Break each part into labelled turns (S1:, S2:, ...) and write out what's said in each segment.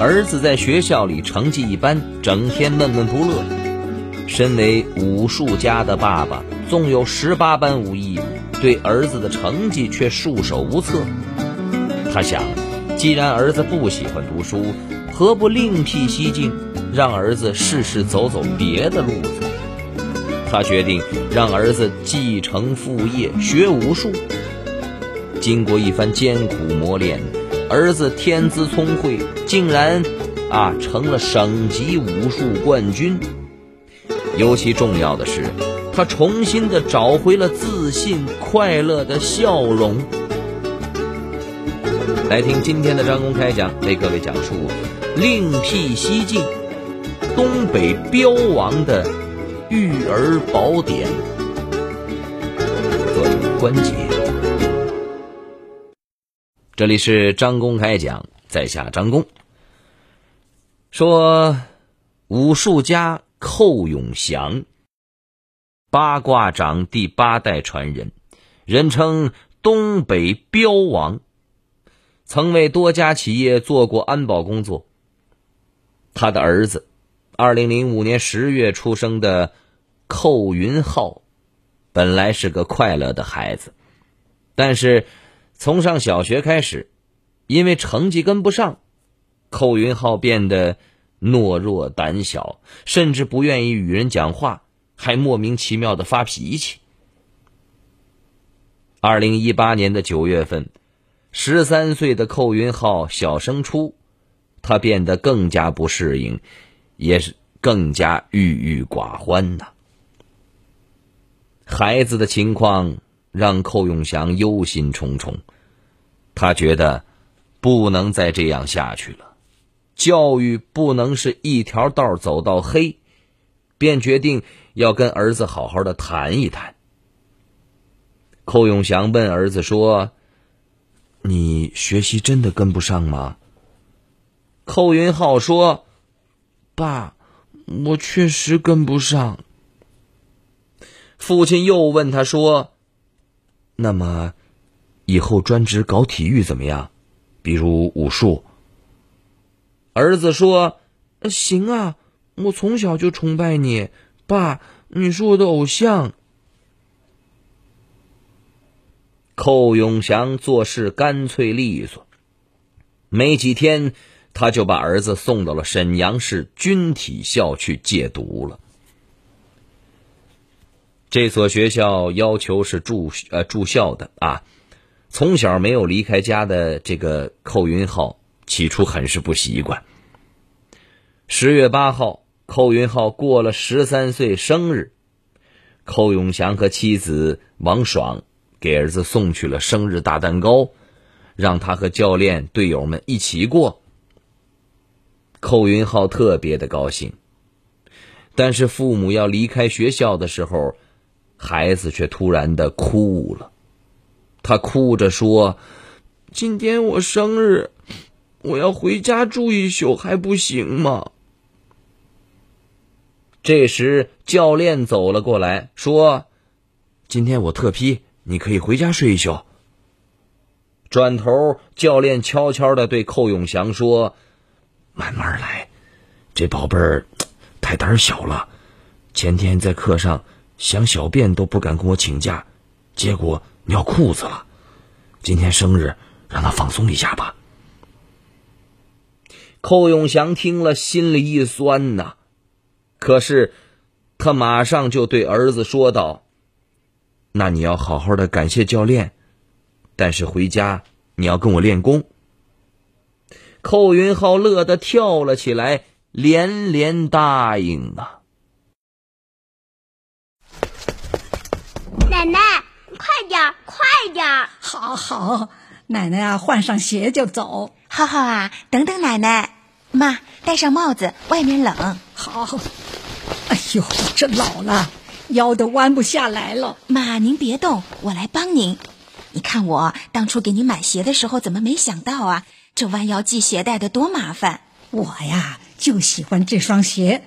S1: 儿子在学校里成绩一般，整天闷闷不乐。身为武术家的爸爸，纵有十八般武艺，对儿子的成绩却束手无策。他想，既然儿子不喜欢读书，何不另辟蹊径，让儿子试试走走别的路子？他决定让儿子继承父业，学武术。经过一番艰苦磨练，儿子天资聪慧，竟然啊成了省级武术冠军。尤其重要的是，他重新的找回了自信、快乐的笑容。来听今天的张公开讲，为各位讲述另辟蹊径，东北镖王的育儿宝典。作者关杰，这里是张公开讲，在下张公说武术家。寇永祥，八卦掌第八代传人，人称东北镖王，曾为多家企业做过安保工作。他的儿子，二零零五年十月出生的寇云浩，本来是个快乐的孩子，但是从上小学开始，因为成绩跟不上，寇云浩变得。懦弱胆小，甚至不愿意与人讲话，还莫名其妙的发脾气。二零一八年的九月份，十三岁的寇云浩小升初，他变得更加不适应，也是更加郁郁寡欢呐。孩子的情况让寇永祥忧心忡忡，他觉得不能再这样下去了。教育不能是一条道走到黑，便决定要跟儿子好好的谈一谈。寇永祥问儿子说：“你学习真的跟不上吗？”寇云浩说：“
S2: 爸，我确实跟不上。”
S1: 父亲又问他说：“那么，以后专职搞体育怎么样？比如武术？”儿子说：“
S2: 行啊，我从小就崇拜你，爸，你是我的偶像。”
S1: 寇永祥做事干脆利索，没几天他就把儿子送到了沈阳市军体校去戒毒了。这所学校要求是住呃住校的啊，从小没有离开家的这个寇云浩。起初很是不习惯。十月八号，寇云浩过了十三岁生日，寇永祥和妻子王爽给儿子送去了生日大蛋糕，让他和教练队友们一起过。寇云浩特别的高兴，但是父母要离开学校的时候，孩子却突然的哭了。他哭着说：“
S2: 今天我生日。”我要回家住一宿还不行吗？
S1: 这时教练走了过来，说：“今天我特批，你可以回家睡一宿。”转头，教练悄悄的对寇永祥说：“慢慢来，这宝贝儿太胆小了，前天在课上想小便都不敢跟我请假，结果尿裤子了。今天生日，让他放松一下吧。”寇永祥听了，心里一酸呐。可是，他马上就对儿子说道：“那你要好好的感谢教练，但是回家你要跟我练功。”寇云浩乐得跳了起来，连连答应啊！
S3: 奶奶，快点儿，快点儿！
S4: 好好，奶奶啊，换上鞋就走。
S5: 浩浩啊，等等奶奶。妈，戴上帽子，外面冷。
S4: 好。哎呦，这老了，腰都弯不下来了。
S5: 妈，您别动，我来帮您。你看我当初给你买鞋的时候，怎么没想到啊？这弯腰系鞋带的多麻烦。
S4: 我呀，就喜欢这双鞋，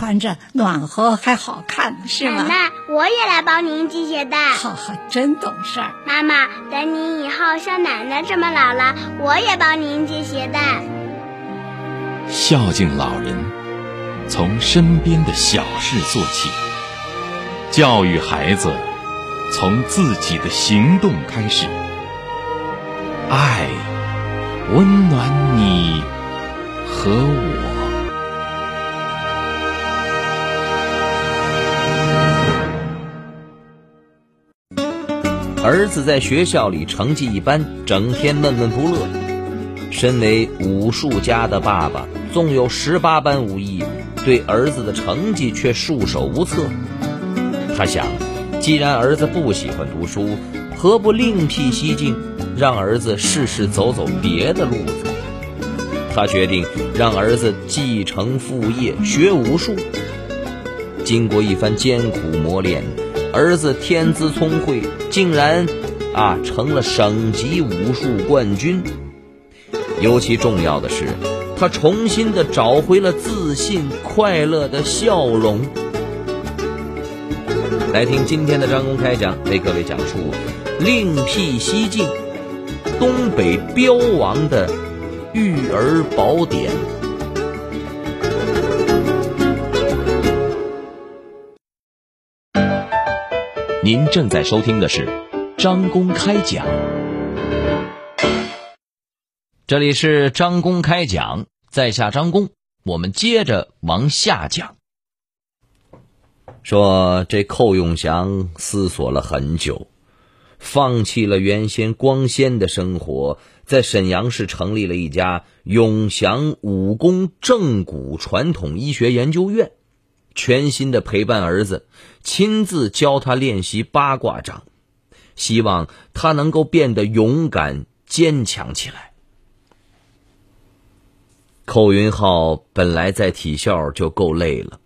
S4: 穿着暖和还好看，
S5: 是吗？
S3: 奶奶，我也来帮您系鞋带。
S4: 哈哈，真懂事儿。
S3: 妈妈，等你以后像奶奶这么老了，我也帮您系鞋带。
S6: 孝敬老人，从身边的小事做起。教育孩子，从自己的行动开始。爱，温暖你和我。
S1: 儿子在学校里成绩一般，整天闷闷不乐。身为武术家的爸爸，纵有十八般武艺，对儿子的成绩却束手无策。他想，既然儿子不喜欢读书，何不另辟蹊径，让儿子试试走走别的路子？他决定让儿子继承父业，学武术。经过一番艰苦磨练，儿子天资聪慧，竟然啊成了省级武术冠军。尤其重要的是，他重新的找回了自信、快乐的笑容。来听今天的张公开讲，为各位讲述另辟蹊径——东北镖王的育儿宝典。
S7: 您正在收听的是张公开讲，
S1: 这里是张公开讲，在下张公，我们接着往下讲。说这寇永祥思索了很久，放弃了原先光鲜的生活，在沈阳市成立了一家永祥武功正骨传统医学研究院，全心的陪伴儿子，亲自教他练习八卦掌，希望他能够变得勇敢坚强起来。寇云浩本来在体校就够累了。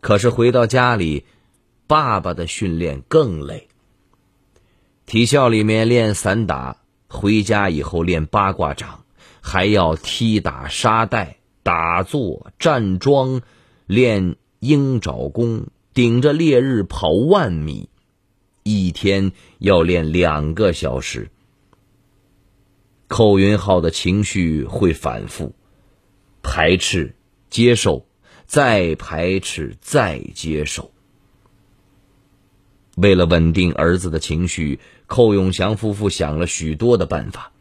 S1: 可是回到家里，爸爸的训练更累。体校里面练散打，回家以后练八卦掌，还要踢打沙袋、打坐、站桩，练鹰爪功，顶着烈日跑万米，一天要练两个小时。寇云浩的情绪会反复，排斥、接受。再排斥，再接受。为了稳定儿子的情绪，寇永祥夫妇想了许多的办法。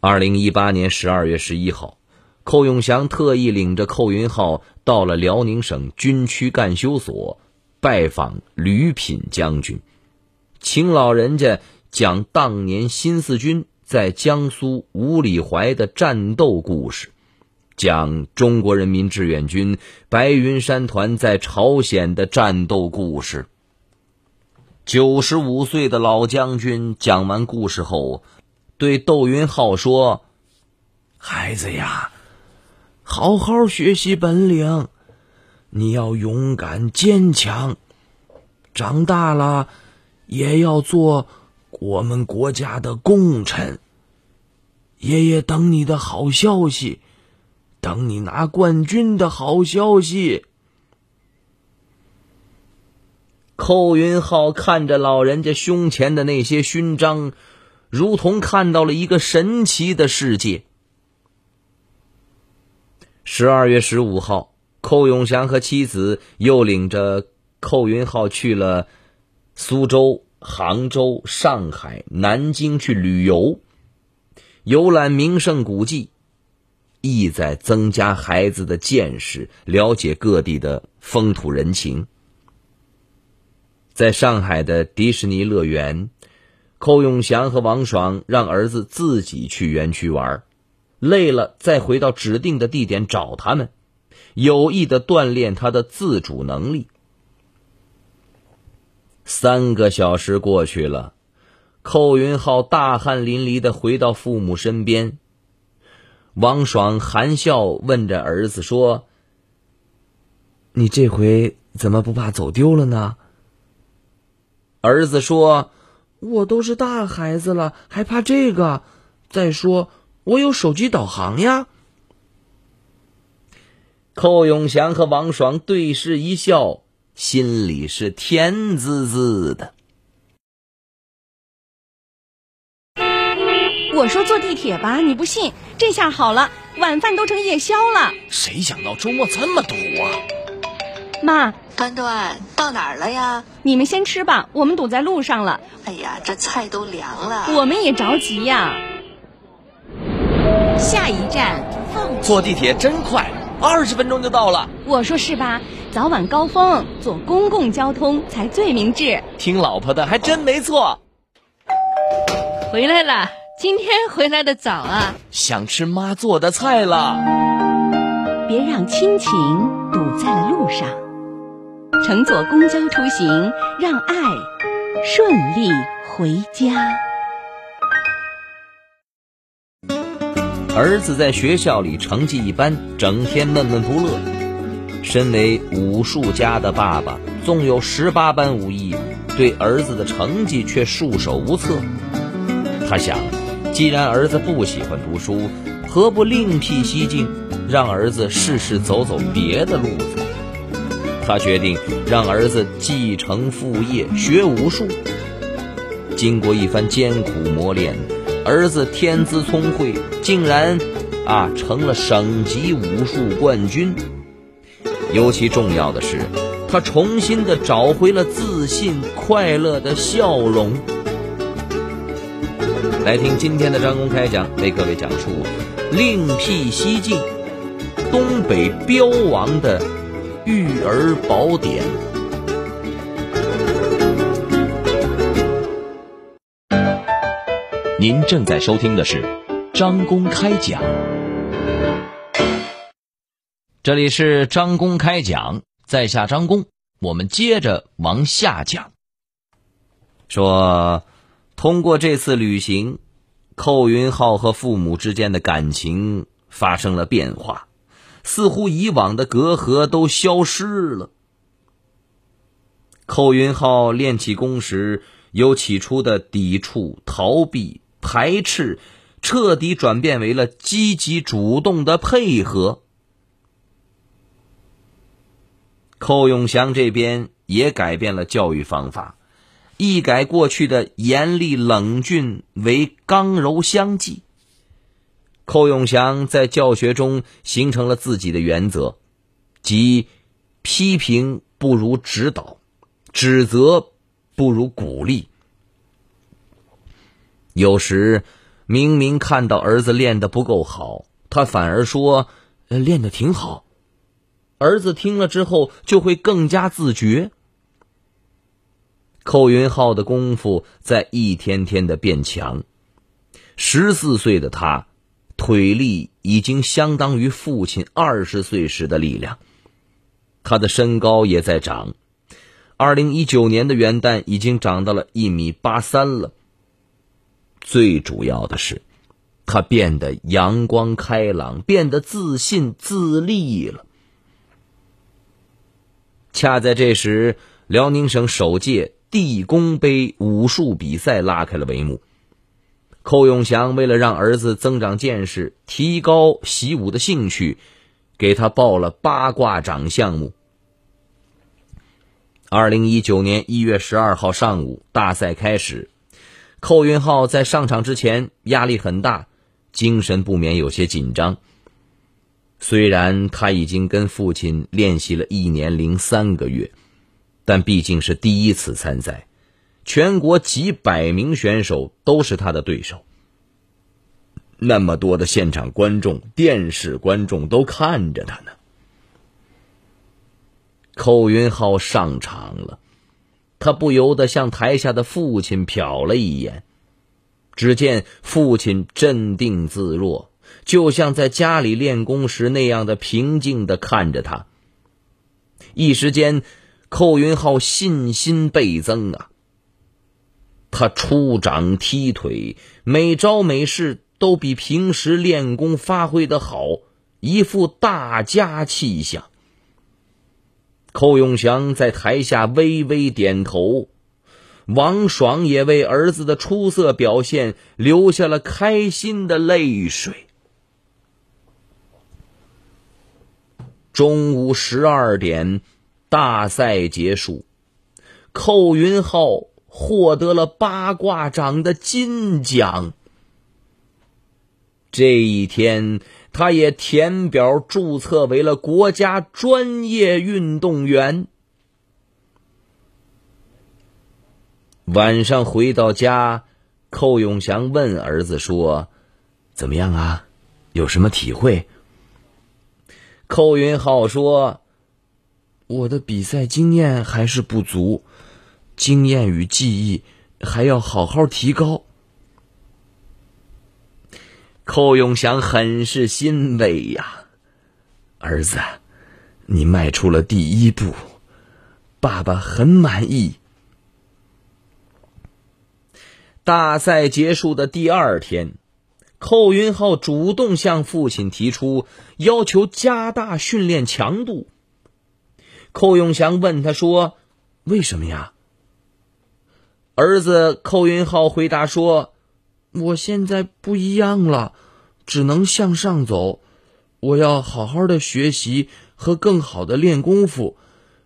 S1: 二零一八年十二月十一号，寇永祥特意领着寇云浩到了辽宁省军区干休所，拜访吕品将军，请老人家讲当年新四军在江苏五里怀的战斗故事。讲中国人民志愿军白云山团在朝鲜的战斗故事。九十五岁的老将军讲完故事后，对窦云浩说：“
S2: 孩子呀，好好学习本领，你要勇敢坚强，长大了也要做我们国家的功臣。爷爷等你的好消息。”等你拿冠军的好消息。
S1: 寇云浩看着老人家胸前的那些勋章，如同看到了一个神奇的世界。十二月十五号，寇永祥和妻子又领着寇云浩去了苏州、杭州、上海、南京去旅游，游览名胜古迹。意在增加孩子的见识，了解各地的风土人情。在上海的迪士尼乐园，寇永祥和王爽让儿子自己去园区玩儿，累了再回到指定的地点找他们，有意的锻炼他的自主能力。三个小时过去了，寇云浩大汗淋漓的回到父母身边。王爽含笑问着儿子说：“
S2: 你这回怎么不怕走丢了呢？”
S1: 儿子说：“
S2: 我都是大孩子了，还怕这个？再说我有手机导航呀。”
S1: 寇永祥和王爽对视一笑，心里是甜滋滋的。
S8: 我说坐地铁吧，你不信，这下好了，晚饭都成夜宵了。
S2: 谁想到周末这么堵啊？
S8: 妈，
S9: 端端到哪儿了呀？
S8: 你们先吃吧，我们堵在路上了。
S9: 哎呀，这菜都凉了。
S8: 我们也着急呀。
S5: 下一站，放
S2: 坐地铁真快，二十分钟就到了。
S8: 我说是吧？早晚高峰坐公共交通才最明智。
S2: 听老婆的，还真没错。
S10: 回来了，今天回来的早啊！
S2: 想吃妈做的菜了。
S8: 别让亲情堵在了路上，乘坐公交出行，让爱顺利回家。
S1: 儿子在学校里成绩一般，整天闷闷不乐。身为武术家的爸爸，纵有十八般武艺，对儿子的成绩却束手无策。他想，既然儿子不喜欢读书，何不另辟蹊径，让儿子试试走走别的路子？他决定让儿子继承父业，学武术。经过一番艰苦磨练。儿子天资聪慧，竟然啊成了省级武术冠军。尤其重要的是，他重新的找回了自信、快乐的笑容。来听今天的张公开讲，为各位讲述另辟蹊径——东北镖王的育儿宝典。
S7: 您正在收听的是张公开讲，
S1: 这里是张公开讲，在下张公，我们接着往下讲。说，通过这次旅行，寇云浩和父母之间的感情发生了变化，似乎以往的隔阂都消失了。寇云浩练起功时，由起初的抵触、逃避。排斥彻底转变为了积极主动的配合。寇永祥这边也改变了教育方法，一改过去的严厉冷峻为刚柔相济。寇永祥在教学中形成了自己的原则，即批评不如指导，指责不如鼓励。有时，明明看到儿子练得不够好，他反而说：“练得挺好。”儿子听了之后，就会更加自觉。寇云浩的功夫在一天天的变强。十四岁的他，腿力已经相当于父亲二十岁时的力量。他的身高也在长，二零一九年的元旦已经长到了一米八三了。最主要的是，他变得阳光开朗，变得自信自立了。恰在这时，辽宁省首届地宫杯武术比赛拉开了帷幕。寇永祥为了让儿子增长见识，提高习武的兴趣，给他报了八卦掌项目。二零一九年一月十二号上午，大赛开始。寇云浩在上场之前压力很大，精神不免有些紧张。虽然他已经跟父亲练习了一年零三个月，但毕竟是第一次参赛，全国几百名选手都是他的对手。那么多的现场观众、电视观众都看着他呢。寇云浩上场了。他不由得向台下的父亲瞟了一眼，只见父亲镇定自若，就像在家里练功时那样的平静的看着他。一时间，寇云浩信心倍增啊！他出掌踢腿，每招每式都比平时练功发挥的好，一副大家气象。寇永祥在台下微微点头，王爽也为儿子的出色表现留下了开心的泪水。中午十二点，大赛结束，寇云浩获得了八卦掌的金奖。这一天，他也填表注册为了国家专业运动员。晚上回到家，寇永祥问儿子说：“怎么样啊？有什么体会？”寇云浩说：“
S2: 我的比赛经验还是不足，经验与记忆还要好好提高。”
S1: 寇永祥很是欣慰呀，
S2: 儿子，你迈出了第一步，爸爸很满意。
S1: 大赛结束的第二天，寇云浩主动向父亲提出要求加大训练强度。寇永祥问他说：“为什么呀？”儿子寇云浩回答说：“
S2: 我现在不一样了，只能向上走。我要好好的学习和更好的练功夫，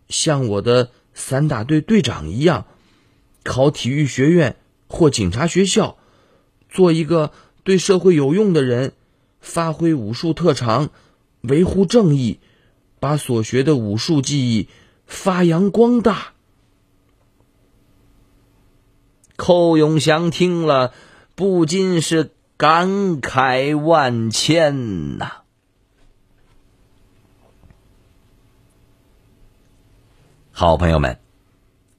S2: 像我的散打队队长一样，考体育学院。”或警察学校，做一个对社会有用的人，发挥武术特长，维护正义，把所学的武术技艺发扬光大。
S1: 寇永祥听了，不禁是感慨万千呐。好朋友们，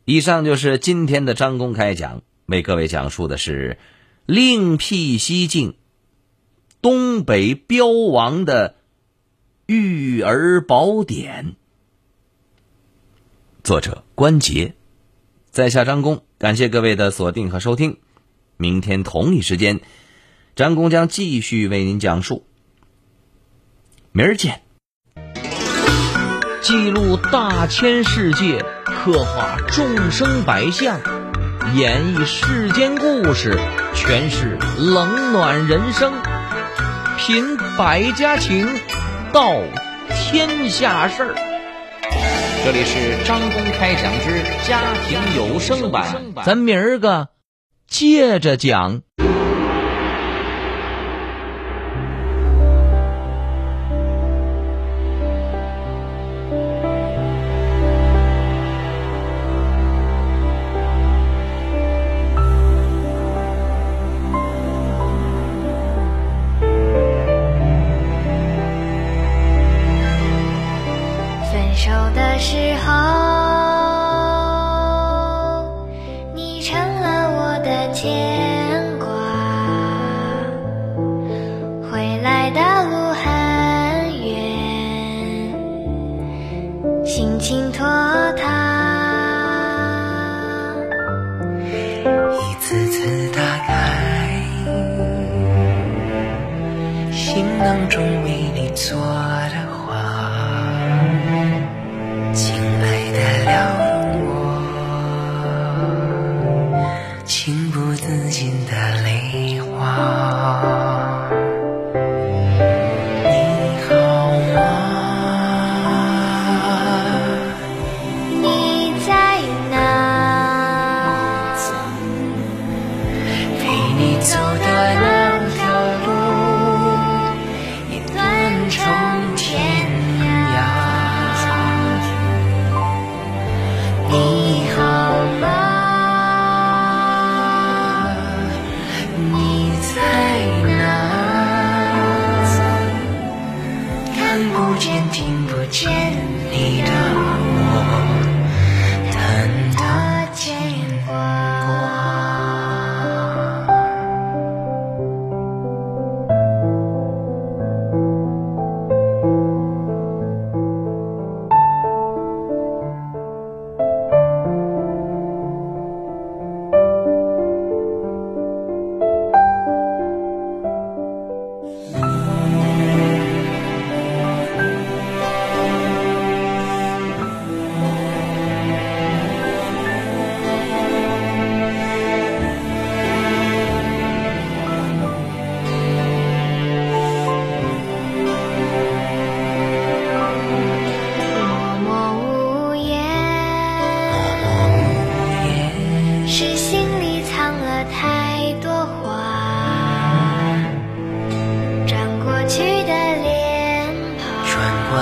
S1: 以上就是今天的张公开讲。为各位讲述的是另辟蹊径，东北镖王的育儿宝典。作者关杰，在下张工，感谢各位的锁定和收听。明天同一时间，张工将继续为您讲述。明儿见。记录大千世界，刻画众生百相。演绎世间故事，诠释冷暖人生，品百家情，道天下事儿。这里是张公开讲之家庭有声版，咱明儿个接着讲，
S11: 分手的时候。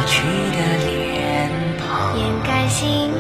S11: 去的脸庞，
S12: 掩盖心